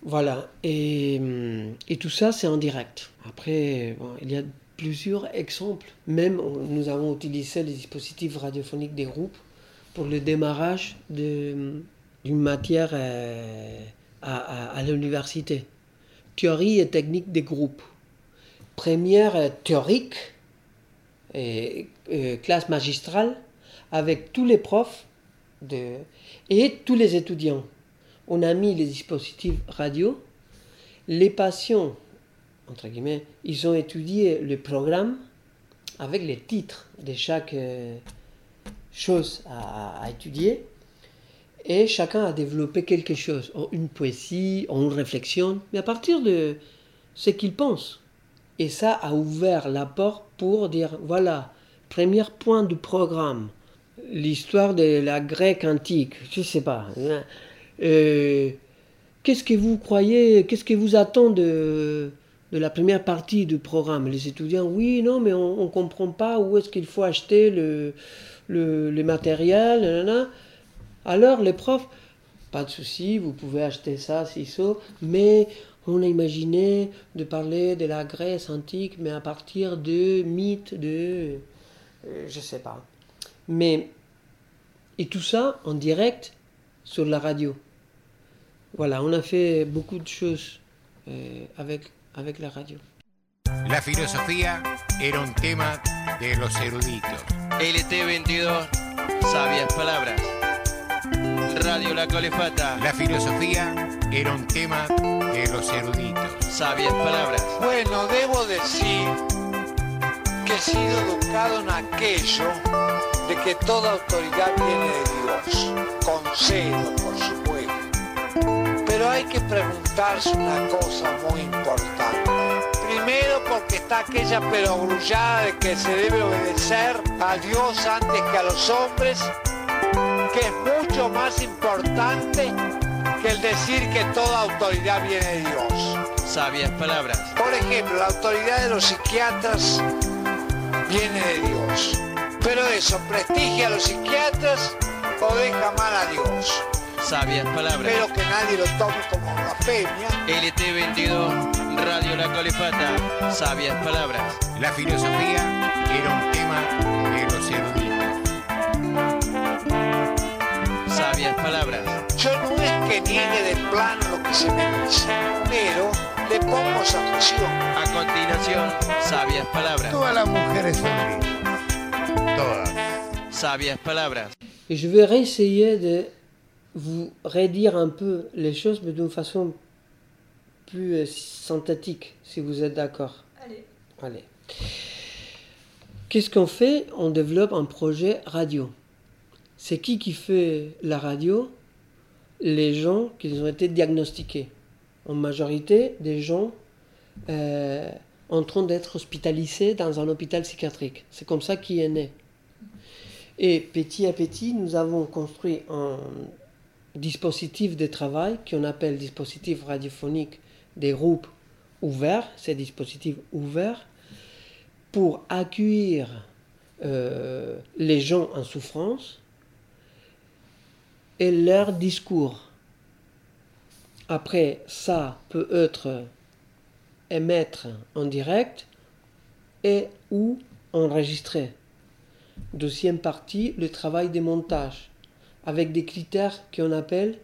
Voilà. Et, hum, et tout ça, c'est en direct. Après, il y a plusieurs exemples. Même, nous avons utilisé les dispositifs radiophoniques des groupes pour le démarrage d'une matière euh, à, à- l'université. Théorie et technique des groupes. Première euh, théorique, euh, classe magistrale, avec tous les profs et tous les étudiants. On a mis les dispositifs radio. Les patients, entre guillemets, ils ont étudié le programme avec les titres de chaque euh, chose à, à étudier. Et chacun a développé quelque chose, une poésie, une réflexion, mais à partir de ce qu'il pense. Et ça a ouvert la porte pour dire, voilà, premier point du programme, l'histoire de la grecque antique, je sais pas. hein. Euh, qu'est-ce que vous croyez, qu'est-ce que vous attend de, de la première partie du programme? Les étudiants, oui, non, mais on ne comprend pas où est-ce qu'il faut acheter le, le, matériel. Alors les profs, pas de souci, vous pouvez acheter ça, si ça, mais on a imaginé de parler de la Grèce antique, mais à partir de mythes de... euh, je sais pas. Mais... Et tout ça en direct sur la radio. Voilà, on a fait beaucoup de choses euh, avec, avec la radio. La filosofía era un tema de los eruditos. LT22, sabias palabras. Radio La Colefata. La filosofía era un tema de los eruditos. Sabias palabras. Bueno, debo decir que he sido educado en aquello de que toda autoridad viene de Dios, con celo, por supuesto. Pero hay que preguntarse una cosa muy importante. Primero porque está aquella perogrullada de que se debe obedecer a Dios antes que a los hombres, que es mucho más importante que el decir que toda autoridad viene de Dios. Sabias palabras. Por ejemplo, la autoridad de los psiquiatras viene de Dios. Pero eso, prestigia a los psiquiatras o deja mal a Dios. Sabias palabras. Espero que nadie lo tome como blasfemia. LT22, Radio La Colifata. Sabias palabras. La filosofía era un tema de los eruditos. Sabias palabras. Yo no es que niegue de plano lo que se me dice, pero le pongo. A continuación, sabias palabras. Todas las mujeres son lindas. Todas. Sabias palabras. Et je vais réessayer de vous redire un peu les choses, mais d'une façon plus euh, synthétique, si vous êtes d'accord. Allez. Allez. Qu'est-ce qu'on fait? On développe un projet radio. C'est qui qui fait la radio? Les gens qui ont été diagnostiqués. En majorité, des gens euh, en train d'être hospitalisés dans un hôpital psychiatrique. C'est comme ça qu'il est né. Et petit à petit, nous avons construit un dispositif de travail qu'on appelle dispositif radiophonique des groupes ouverts, ces dispositifs ouverts, pour accueillir euh, les gens en souffrance et leur discours. Après, ça peut être émettre en direct et ou enregistré. Deuxième partie, le travail de montage, avec des critères qu'on appelle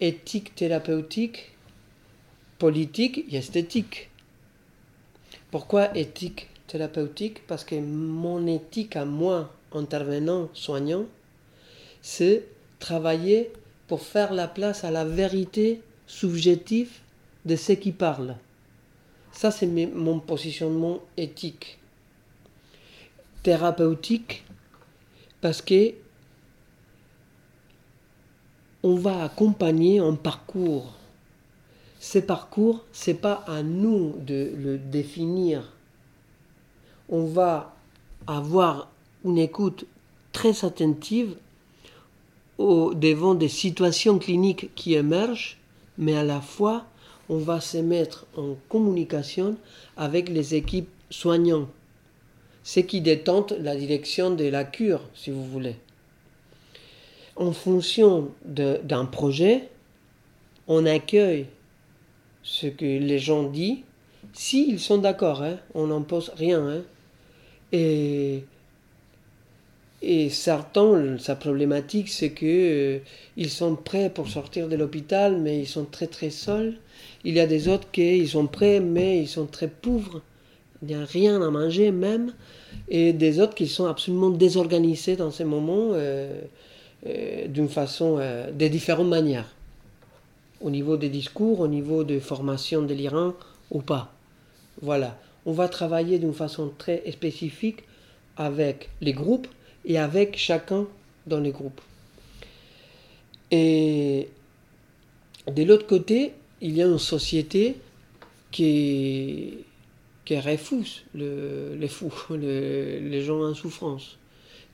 éthique thérapeutique, politique et esthétique. Pourquoi éthique thérapeutique? Parce que mon éthique à moi, intervenant, soignant, c'est travailler pour faire la place à la vérité subjective de ceux qui parlent. Ça, c'est mon positionnement éthique. Thérapeutique, parce que on va accompagner un parcours. Ce parcours, c'est pas à nous de le définir. On va avoir une écoute très attentive devant des situations cliniques qui émergent, mais à la fois, on va se mettre en communication avec les équipes soignantes, ce qui détente la direction de la cure, si vous voulez. En fonction d'un projet, on accueille ce que les gens disent, s'ils sont d'accord, hein, on n'impose rien. hein. Et certains, sa problématique, c'est que euh, ils sont prêts pour sortir de l'hôpital, mais ils sont très très seuls. Il y a des autres qui ils sont prêts, mais ils sont très pauvres. Il n'y a rien à manger même. Et des autres qui sont absolument désorganisés dans ces moments euh, euh, d'une façon, euh, de différentes manières. Au niveau des discours, au niveau de formation délirant ou pas. Voilà. On va travailler d'une façon très spécifique avec les groupes et avec chacun dans les groupes. Et de l'autre côté, il y a une société qui, qui refuse le- les fous, le- les gens en souffrance,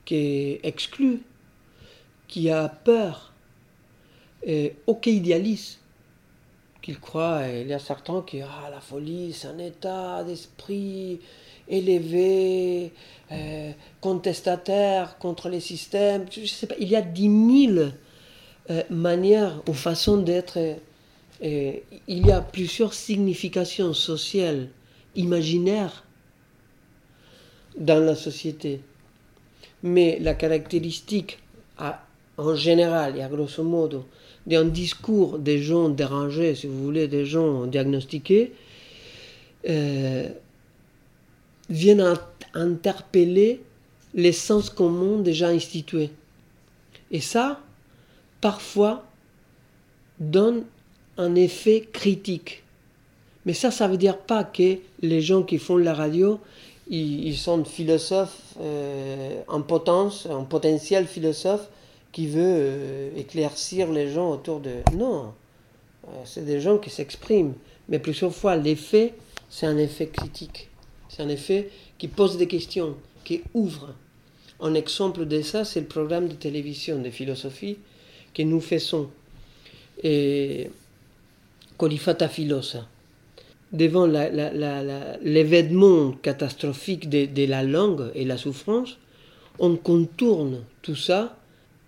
qui exclut, qui a peur, et aucun idéaliste qu'il croit, il y a certains qui ah la folie c'est un état d'esprit élevé, euh, contestataire contre les systèmes, je sais pas, il y a dix mille euh, manières ou façons d'être, euh, et il y a plusieurs significations sociales, imaginaires dans la société. Mais la caractéristique en général et à grosso modo d'un discours des gens dérangés, si vous voulez, des gens diagnostiqués, euh, viennent in- interpeller les sens communs déjà institués. Et ça, parfois, donne un effet critique. Mais ça, ça veut dire pas que les gens qui font la radio, ils, ils sont philosophes euh, en potence, en potentiel philosophe qui veut euh, éclaircir les gens autour de... Non, Euh, c'est des gens qui s'expriment. Mais plusieurs fois, l'effet, c'est un effet critique. C'est un effet qui pose des questions, qui ouvre. Un exemple de ça, c'est le programme de télévision de philosophie que nous faisons. Et Colifata Filosa. Devant l'événement catastrophique de, la langue et la souffrance, on contourne tout ça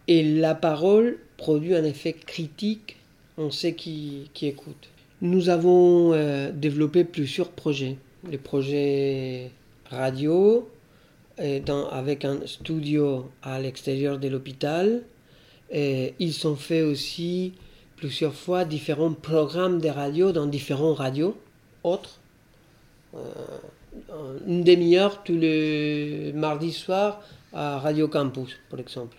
et la parole produit un effet critique on sait qui, qui écoute. Nous avons euh, développé plusieurs projets. Les projets radio, dans- avec un studio à l'extérieur de l'hôpital. Ils ont fait aussi plusieurs fois différents programmes de radio dans différents radios autres. Euh, une demi-heure tous les mardis soirs à Radio Campus, par exemple.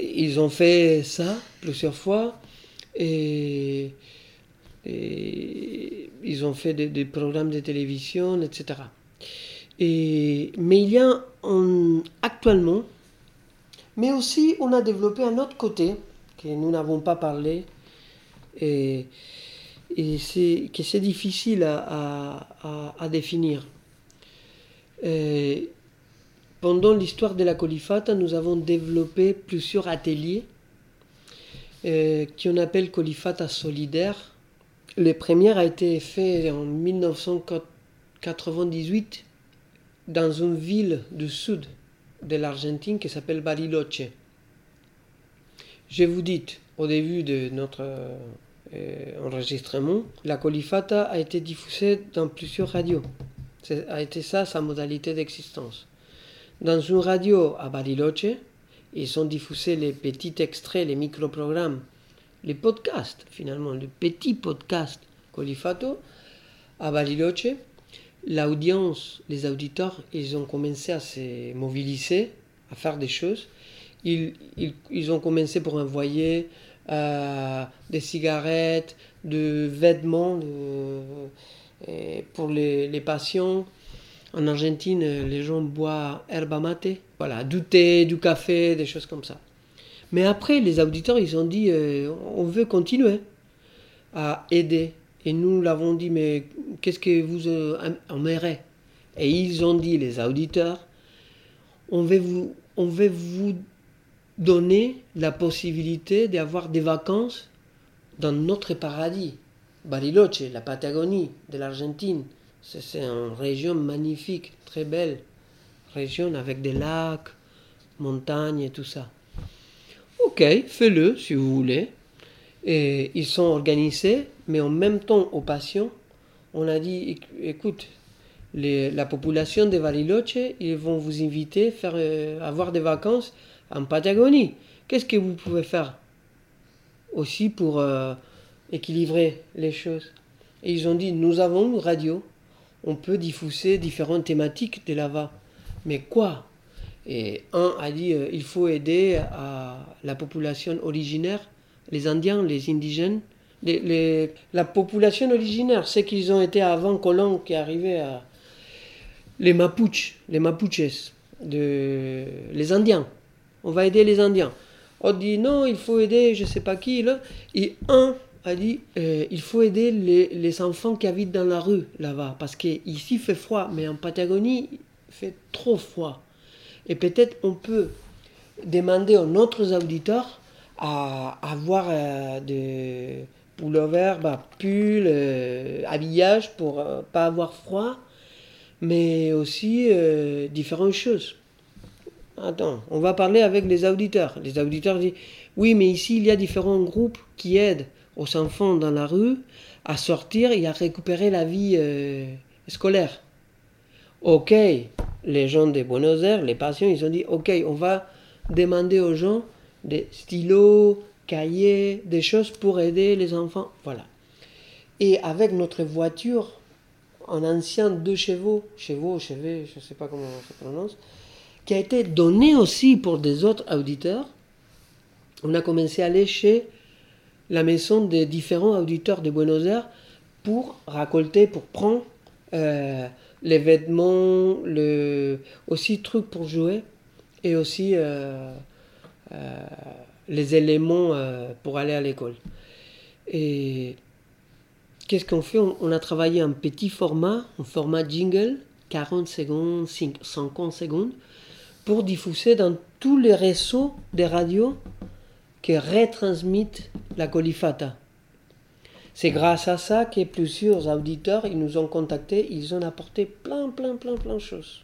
Ils ont fait ça plusieurs fois et, ils ont fait des, programmes de télévision, etc. Et, mais il y a actuellement, mais aussi on a développé un autre côté que nous n'avons pas parlé et, et c'est, que c'est difficile à, définir. Pendant l'histoire de la Colifata, nous avons développé plusieurs ateliers euh, qu'on appelle Colifata solidaire. Le premier a été fait en 1998 dans une ville du sud de l'Argentine qui s'appelle Bariloche. Je vous dis, au début de notre euh, enregistrement, la Colifata a été diffusée dans plusieurs radios. C'est- a été ça sa modalité d'existence. Dans une radio à Bariloche, ils sont diffusés les petits extraits, les microprogrammes, les podcasts finalement, le petit podcast Colifato à Bariloche. L'audience, les auditeurs, ils ont commencé à se mobiliser, à faire des choses. Ils, ont commencé pour envoyer euh, des cigarettes, de vêtements et pour les, les patients. En Argentine, euh, les gens boivent herba mate, voilà, du thé, du café, des choses comme ça. Mais après, les auditeurs, ils ont dit, euh, on veut continuer à aider. Et nous l'avons dit, mais qu'est-ce que vous euh, aimeriez Et ils ont dit, les auditeurs, on veut vous, on veut vous donner la possibilité d'avoir des vacances dans notre paradis. Bariloche, la Patagonie de l'Argentine. C'est une région magnifique, très belle. Région avec des lacs, montagnes et tout ça. Ok, fais-le si vous voulez. Et ils sont organisés, mais en même temps aux patients, on a dit, éc- écoute, la population de Bariloche, ils vont vous inviter à euh, avoir des vacances en Patagonie. Qu'est-ce que vous pouvez faire aussi pour euh, équilibrer les choses? Et ils ont dit, nous avons une radio, on peut diffuser différentes thématiques de là-bas. Mais quoi? Et un a dit, euh, il faut aider à la population originaire, les Indiens, les indigènes. La population originaire, c'est qu'ils ont été avant colons qui arrivaient à... Les Mapuches, les Mapuches, les Indiens. On va aider les Indiens. On dit non, il faut aider je sais pas qui. Là. Et un a dit euh, il faut aider les, les enfants qui habitent dans la rue là-bas. Parce qu'ici il fait froid, mais en Patagonie il fait trop froid. Et peut-être on peut demander aux autres auditeurs à avoir euh, des pullovers, bah, pulls, euh, habillage pour euh, pas avoir froid, mais aussi euh, différentes choses. Attends, on va parler avec les auditeurs. Les auditeurs disent oui, mais ici il y a différents groupes qui aident aux enfants dans la rue à sortir et à récupérer la vie euh, scolaire. Ok, les gens de Buenos Aires, les patients, ils ont dit ok, on va demander aux gens des stylos, cahiers, des choses pour aider les enfants. Voilà. Et avec notre voiture, en ancien deux chevaux, chevaux, chevaux, je ne sais pas comment on se prononce, qui a été donné aussi pour des autres auditeurs, on a commencé à aller chez la maison des différents auditeurs de Buenos Aires pour récolter, pour prendre euh, les vêtements, le, aussi trucs pour jouer et aussi euh, euh, les éléments euh, pour aller à l'école. Et qu'est-ce qu'on fait? On, on a travaillé un petit format, un format jingle, 40 secondes, 5 50 secondes, pour diffuser dans tous les réseaux de radios qui retransmettent la colifata. C'est grâce à ça que plusieurs auditeurs nous ont contactés, ils ont apporté plein, plein, plein, plein de choses.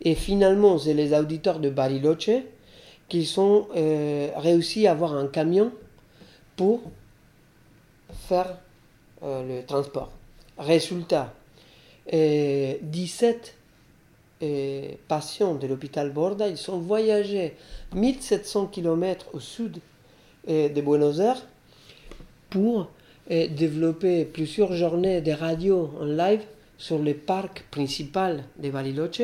Et finalement, c'est les auditeurs de Bariloche qui ont euh, réussi à avoir un camion pour faire euh, le transport. Résultat, euh, 17 euh, patients de l'hôpital Borda, ils sont voyagés 1700 km au sud euh, de Buenos Aires pour euh, développer plusieurs journées de radio en live sur le parc principal de Bariloche.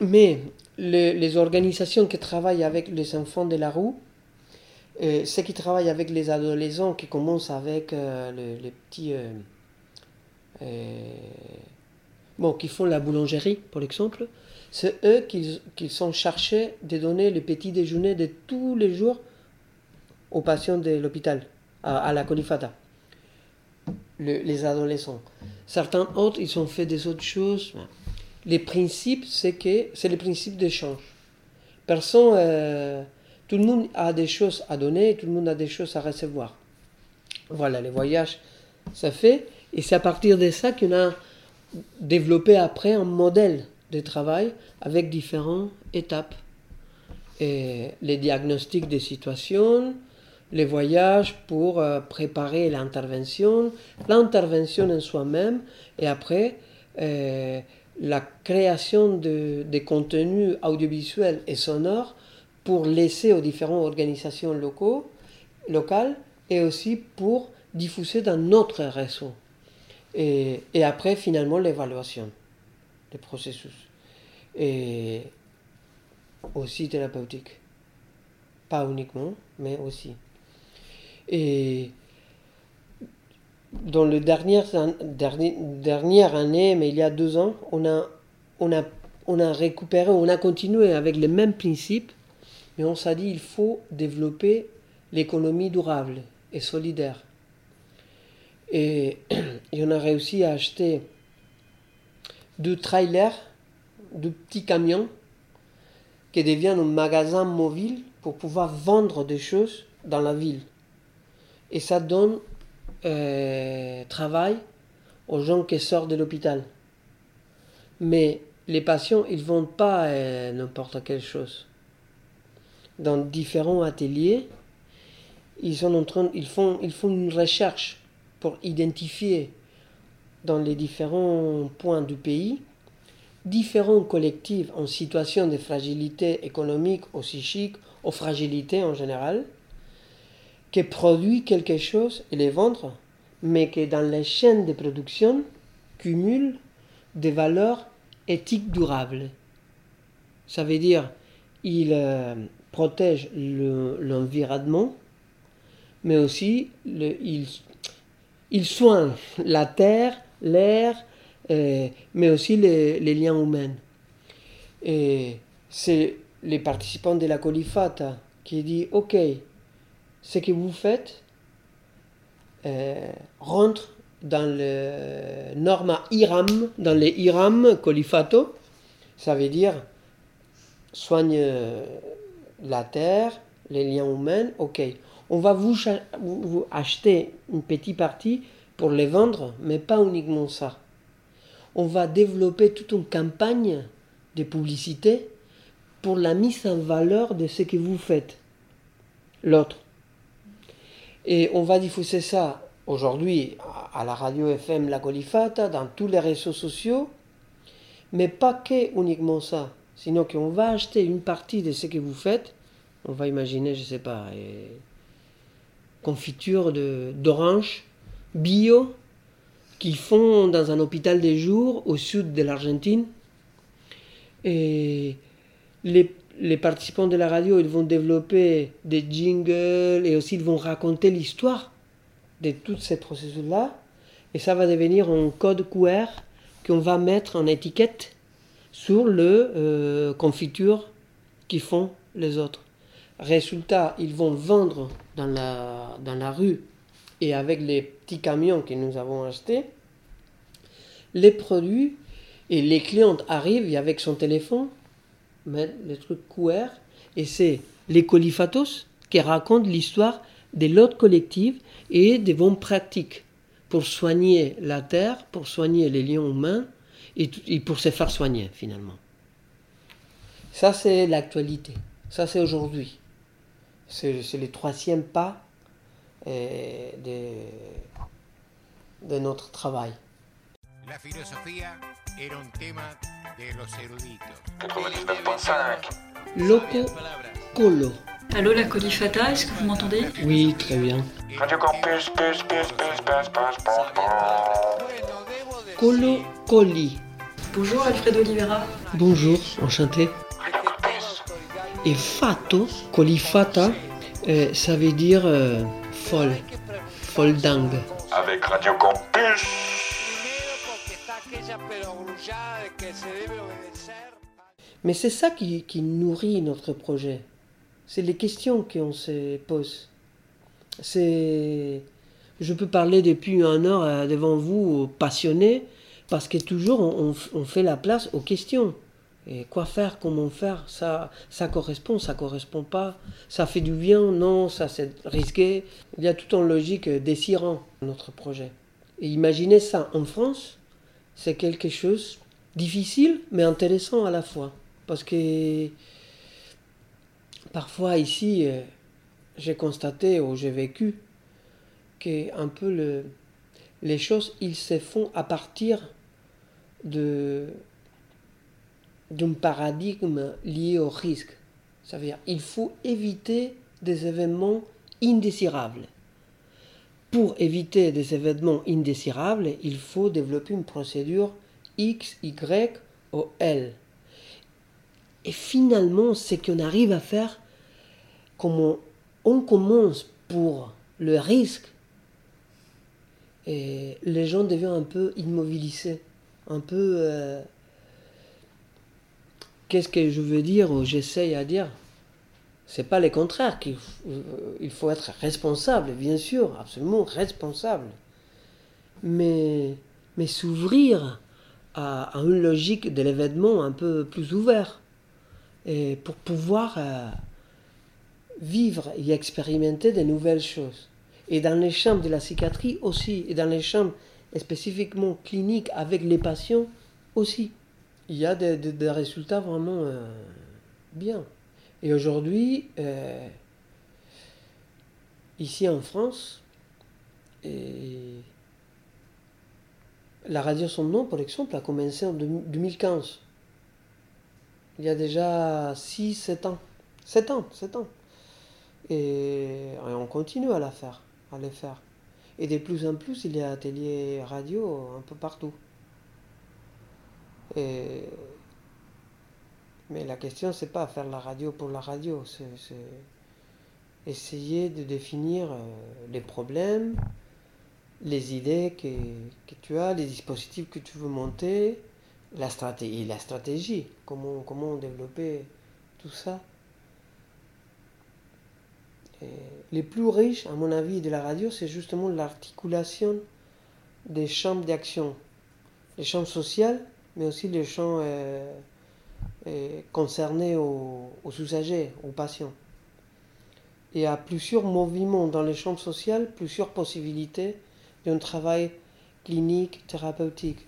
Mais le- les organisations qui travaillent avec les enfants de la rue, euh, ceux qui travaillent avec les adolescents qui commencent avec euh, le- les petits... euh, bon, qui font la boulangerie, par exemple, c'est eux qui, qui sont chargés de donner le petit déjeuner de tous les jours aux patients de l'hôpital, à, la colifata. Le- les adolescents. Certains autres, ils ont fait des autres choses. Les principes, c'est que c'est le principe d'échange. Personne, euh, tout le monde a des choses à donner, tout le monde a des choses à recevoir. Voilà, les voyages, ça fait. Et c'est à partir de ça qu'on a développé après un modèle de travail avec différentes étapes. Les diagnostics des situations, les voyages pour euh, préparer l'intervention, l'intervention en soi-même, et après euh, la création de, de contenus audiovisuels et sonores pour laisser aux différentes organisations locaux, locales et aussi pour diffuser dans notre réseau. Et, et après, finalement, l'évaluation des processus. Et aussi thérapeutique. Pas uniquement, mais aussi. Et dans an- dernier- dernière année, mais il y a deux ans, on a, on a, on a récupéré, on a continué avec les mêmes principes, mais on s'est dit il faut développer l'économie durable et solidaire. Et, et on a réussi à acheter deux trailers, deux petits camions qui deviennent un magasin mobile pour pouvoir vendre des choses dans la ville. Et ça donne euh, travail aux gens qui sortent de l'hôpital. Mais les patients, ils ne vendent pas euh, n'importe quelle chose. Dans différents ateliers, ils, sont en font, ils font une recherche pour identifier dans les différents points du pays différents collectifs en situation de fragilité économique ou psychique ou fragilité en général qui produisent quelque chose et les vendre, mais qui dans les chaînes de production cumulent des valeurs éthiques durables. Ça veut dire ils euh, protègent le- l'environnement, mais aussi ils soignent la terre, l'air, euh, mais aussi les, les liens humains. Et c'est les participants de la Colifata qui dit Ok, ce que vous faites euh, rentre dans le norma IRAM, dans les IRAM Colifato, ça veut dire soigne euh, la terre, les liens humains, ok. On va vous, vous acheter une petite partie pour les vendre, mais pas uniquement ça. On va développer toute une campagne de publicité pour la mise en valeur de ce que vous faites, l'autre. Et on va diffuser ça aujourd'hui à la radio FM La Colifata, dans tous les réseaux sociaux, mais pas que uniquement ça, sinon qu'on va acheter une partie de ce que vous faites, on va imaginer, je sais pas, euh, confiture d'orange bio qu'ils font dans un hôpital des jours au sud de l'Argentine. Et les, les participants de la radio, ils vont développer des jingles et aussi ils vont raconter l'histoire de tous ces processus-là. Et ça va devenir un code QR qu'on va mettre en étiquette sur le euh, confiture qu'ils font les autres. Résultat, ils vont vendre dans la, dans la rue et avec les petits camions que nous avons achetés, les produits et les clientes arrivent avec son téléphone, les trucs couverts, et c'est les colifatos qui racontent l'histoire de l'autre collective et des bonnes pratiques pour soigner la terre, pour soigner les liens humains et, pour se faire soigner finalement. Ça c'est l'actualité, ça c'est aujourd'hui. C'est le troisième pas euh, de notre travail. La filosofía era un tema de los eruditos. 99.5. Loco Colo. Allô la colifata, est-ce que vous m'entendez? Oui, très bien. Radio Campus, pus, pus, pus, pus, pus, pum, pum. Colo Coli. Bonjour Alfredo Oliveira. Bonjour, enchanté. Et fato, colifata, euh, ça veut dire euh, folle, folle dingue. Avec Radio Campus. Mais c'est ça qui, nourrit notre projet. C'est les questions qu'on se pose. C'est. Je peux parler depuis une heure devant vous, passionné, parce que toujours on, fait la place aux questions. Et quoi faire, comment faire, ça, correspond, ça correspond pas, ça fait du bien, non, ça c'est risqué. Il y a tout en logique euh, désirant notre projet. Et imaginez ça en France, c'est quelque chose difficile mais intéressant à la fois. Parce que parfois ici, euh, j'ai constaté ou j'ai vécu que un peu le, les choses, ils se font à partir de d'un paradigme lié au risque. Ça veut dire il faut éviter des événements indésirables. Pour éviter des événements indésirables, il faut développer une procédure X, Y ou L. Et finalement, ce qu'on arrive à faire, comme on, on commence pour le risque, et les gens deviennent un peu immobilisés, un peu... euh, Qu'est-ce que je veux dire ou j'essaye à dire? C'est pas le contraire qu'il f- euh, il faut être responsable, bien sûr, absolument responsable. Mais, mais s'ouvrir à, une logique de l'événement un peu plus ouvert et pour pouvoir euh, vivre et expérimenter de nouvelles choses. Et dans les chambres de la psychiatrie aussi, et dans les chambres spécifiquement cliniques avec les patients aussi. Il y a des résultats vraiment euh, bien. Et aujourd'hui, euh, ici en France, la radio Son Nom, par exemple, a commencé en 2015. Il y a déjà 6-7 ans. 7 ans, 7 ans. Et, on continue à la faire, à les faire. Et de plus en plus, il y a ateliers radio un peu partout. Et- Mais la question, c'est pas faire la radio pour la radio, c'est essayer de définir euh, les problèmes, les idées que, que tu as, les dispositifs que tu veux monter, la stratégie, comment, comment développer tout ça. Les plus riches, à mon avis, de la radio, c'est justement l'articulation des champs d'action. Les champs sociaux, mais aussi les champs euh, euh, concernés aux, aux usagers, aux patients. Il y a plusieurs mouvements dans les champs sociaux, plusieurs possibilités d'un travail clinique, thérapeutique.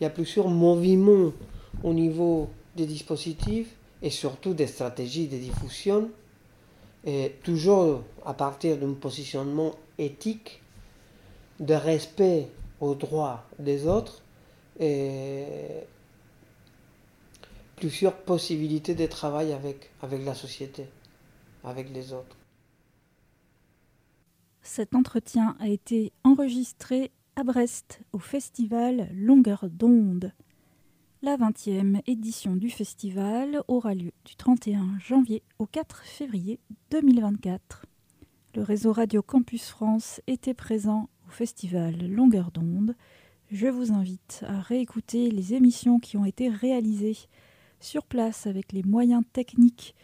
Il y a plusieurs mouvements au niveau des dispositifs et surtout des stratégies de diffusion, toujours à partir d'un positionnement éthique, de respect aux droits des autres plusieurs possibilités de travail avec, avec la société, avec les autres. Cet entretien a été enregistré à Brest au festival Longueur d'onde. La 20e édition du festival aura lieu du 31 janvier au 4 février 2024. Le réseau Radio Campus France était présent au festival Longueur d'onde. Je vous invite à réécouter les émissions qui ont été réalisées sur place avec les moyens techniques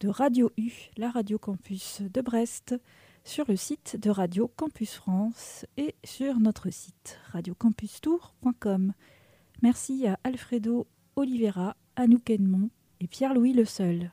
de Radio U, la Radio Campus de Brest, sur le site de Radio Campus France et sur notre site radiocampustour.com. Merci à Alfredo Oliveira, Anouk Edmond et Pierre-Louis Le Seul.